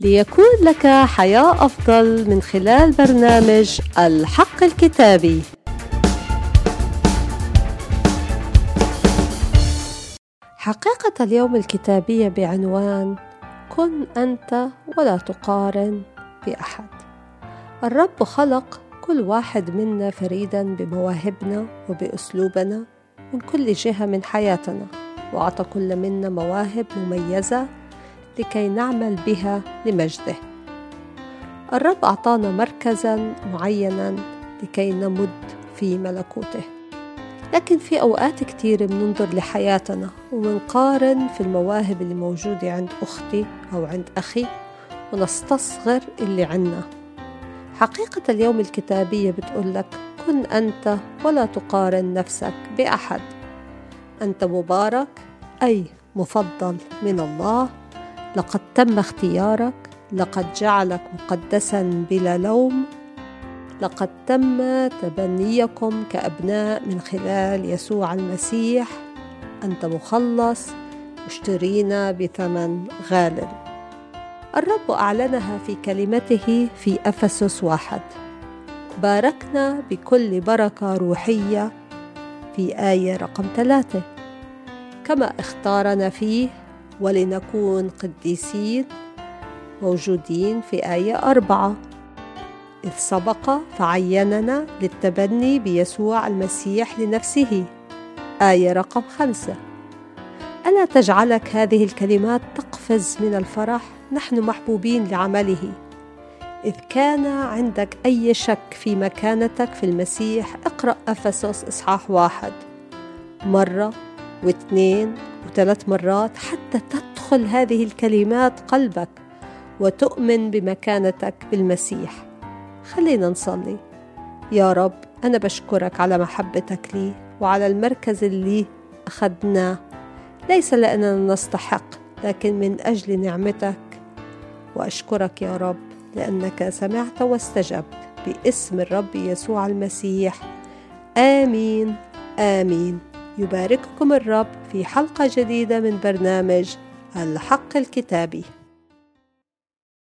ليكون لك حياة أفضل من خلال برنامج الحق الكتابي. حقيقة اليوم الكتابية بعنوان كن أنت ولا تقارن بأحد. الرب خلق كل واحد منا فريدا بمواهبنا وبأسلوبنا من كل جهة من حياتنا، وأعطى كل منا مواهب مميزة لكي نعمل بها لمجده. الرب أعطانا مركزا معينا لكي نمد في ملكوته. لكن في أوقات كتير بننظر لحياتنا ومنقارن في المواهب اللي موجودة عند أختي أو عند أخي ونستصغر اللي عنا. حقيقة اليوم الكتابية بتقول لك كن أنت ولا تقارن نفسك بأحد. أنت مبارك أي مفضل من الله لقد تم اختيارك لقد جعلك مقدسا بلا لوم لقد تم تبنيكم كأبناء من خلال يسوع المسيح أنت مخلص اشترينا بثمن غال. الرب أعلنها في كلمته في أفسس واحد. باركنا بكل بركة روحية في آية رقم ثلاثة. كما اختارنا فيه ولنكون قديسين موجودين في آية أربعة. إذ سبق فعيننا للتبني بيسوع المسيح لنفسه. آية رقم خمسة. ألا تجعلك هذه الكلمات تقفز من الفرح؟ نحن محبوبين لعمله. إذ كان عندك أي شك في مكانتك في المسيح اقرأ أفسس إصحاح واحد. مرة واثنين وثلاث مرات حتى تدخل هذه الكلمات قلبك وتؤمن بمكانتك بالمسيح. خلينا نصلي. يا رب أنا بشكرك على محبتك لي وعلى المركز اللي أخذناه. ليس لأننا نستحق لكن من أجل نعمتك. وأشكرك يا رب لأنك سمعت واستجبت باسم الرب يسوع المسيح. آمين آمين. يبارككم الرب في حلقة جديدة من برنامج الحق الكتابي.